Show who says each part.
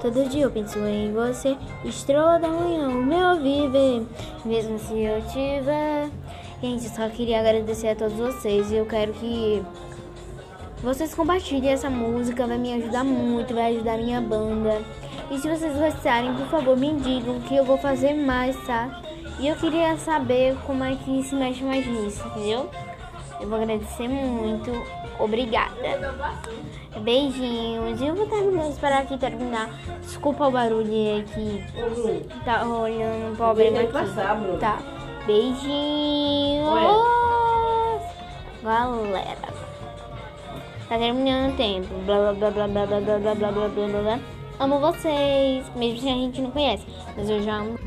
Speaker 1: Todo dia eu penso em você, estrela da manhã, o meu viver, mesmo se eu tiver. Gente, só queria agradecer a todos vocês e eu quero que vocês compartilhem essa música, vai me ajudar muito, vai ajudar minha banda. E se vocês gostarem, por favor, me digam que eu vou fazer mais, tá? E eu queria saber como é que se mexe mais nisso, entendeu? Eu vou agradecer muito. Obrigada. Beijinhos. E eu vou terminar, esperar aqui terminar. Desculpa o barulho aqui. Tá olhando um problema aqui. Tá. Beijinhos. Galera. Tá terminando o tempo. Blá blá blá blá blá blá blá blá blá blá blá. Amo vocês. Mesmo se a gente não conhece. Mas eu já amo.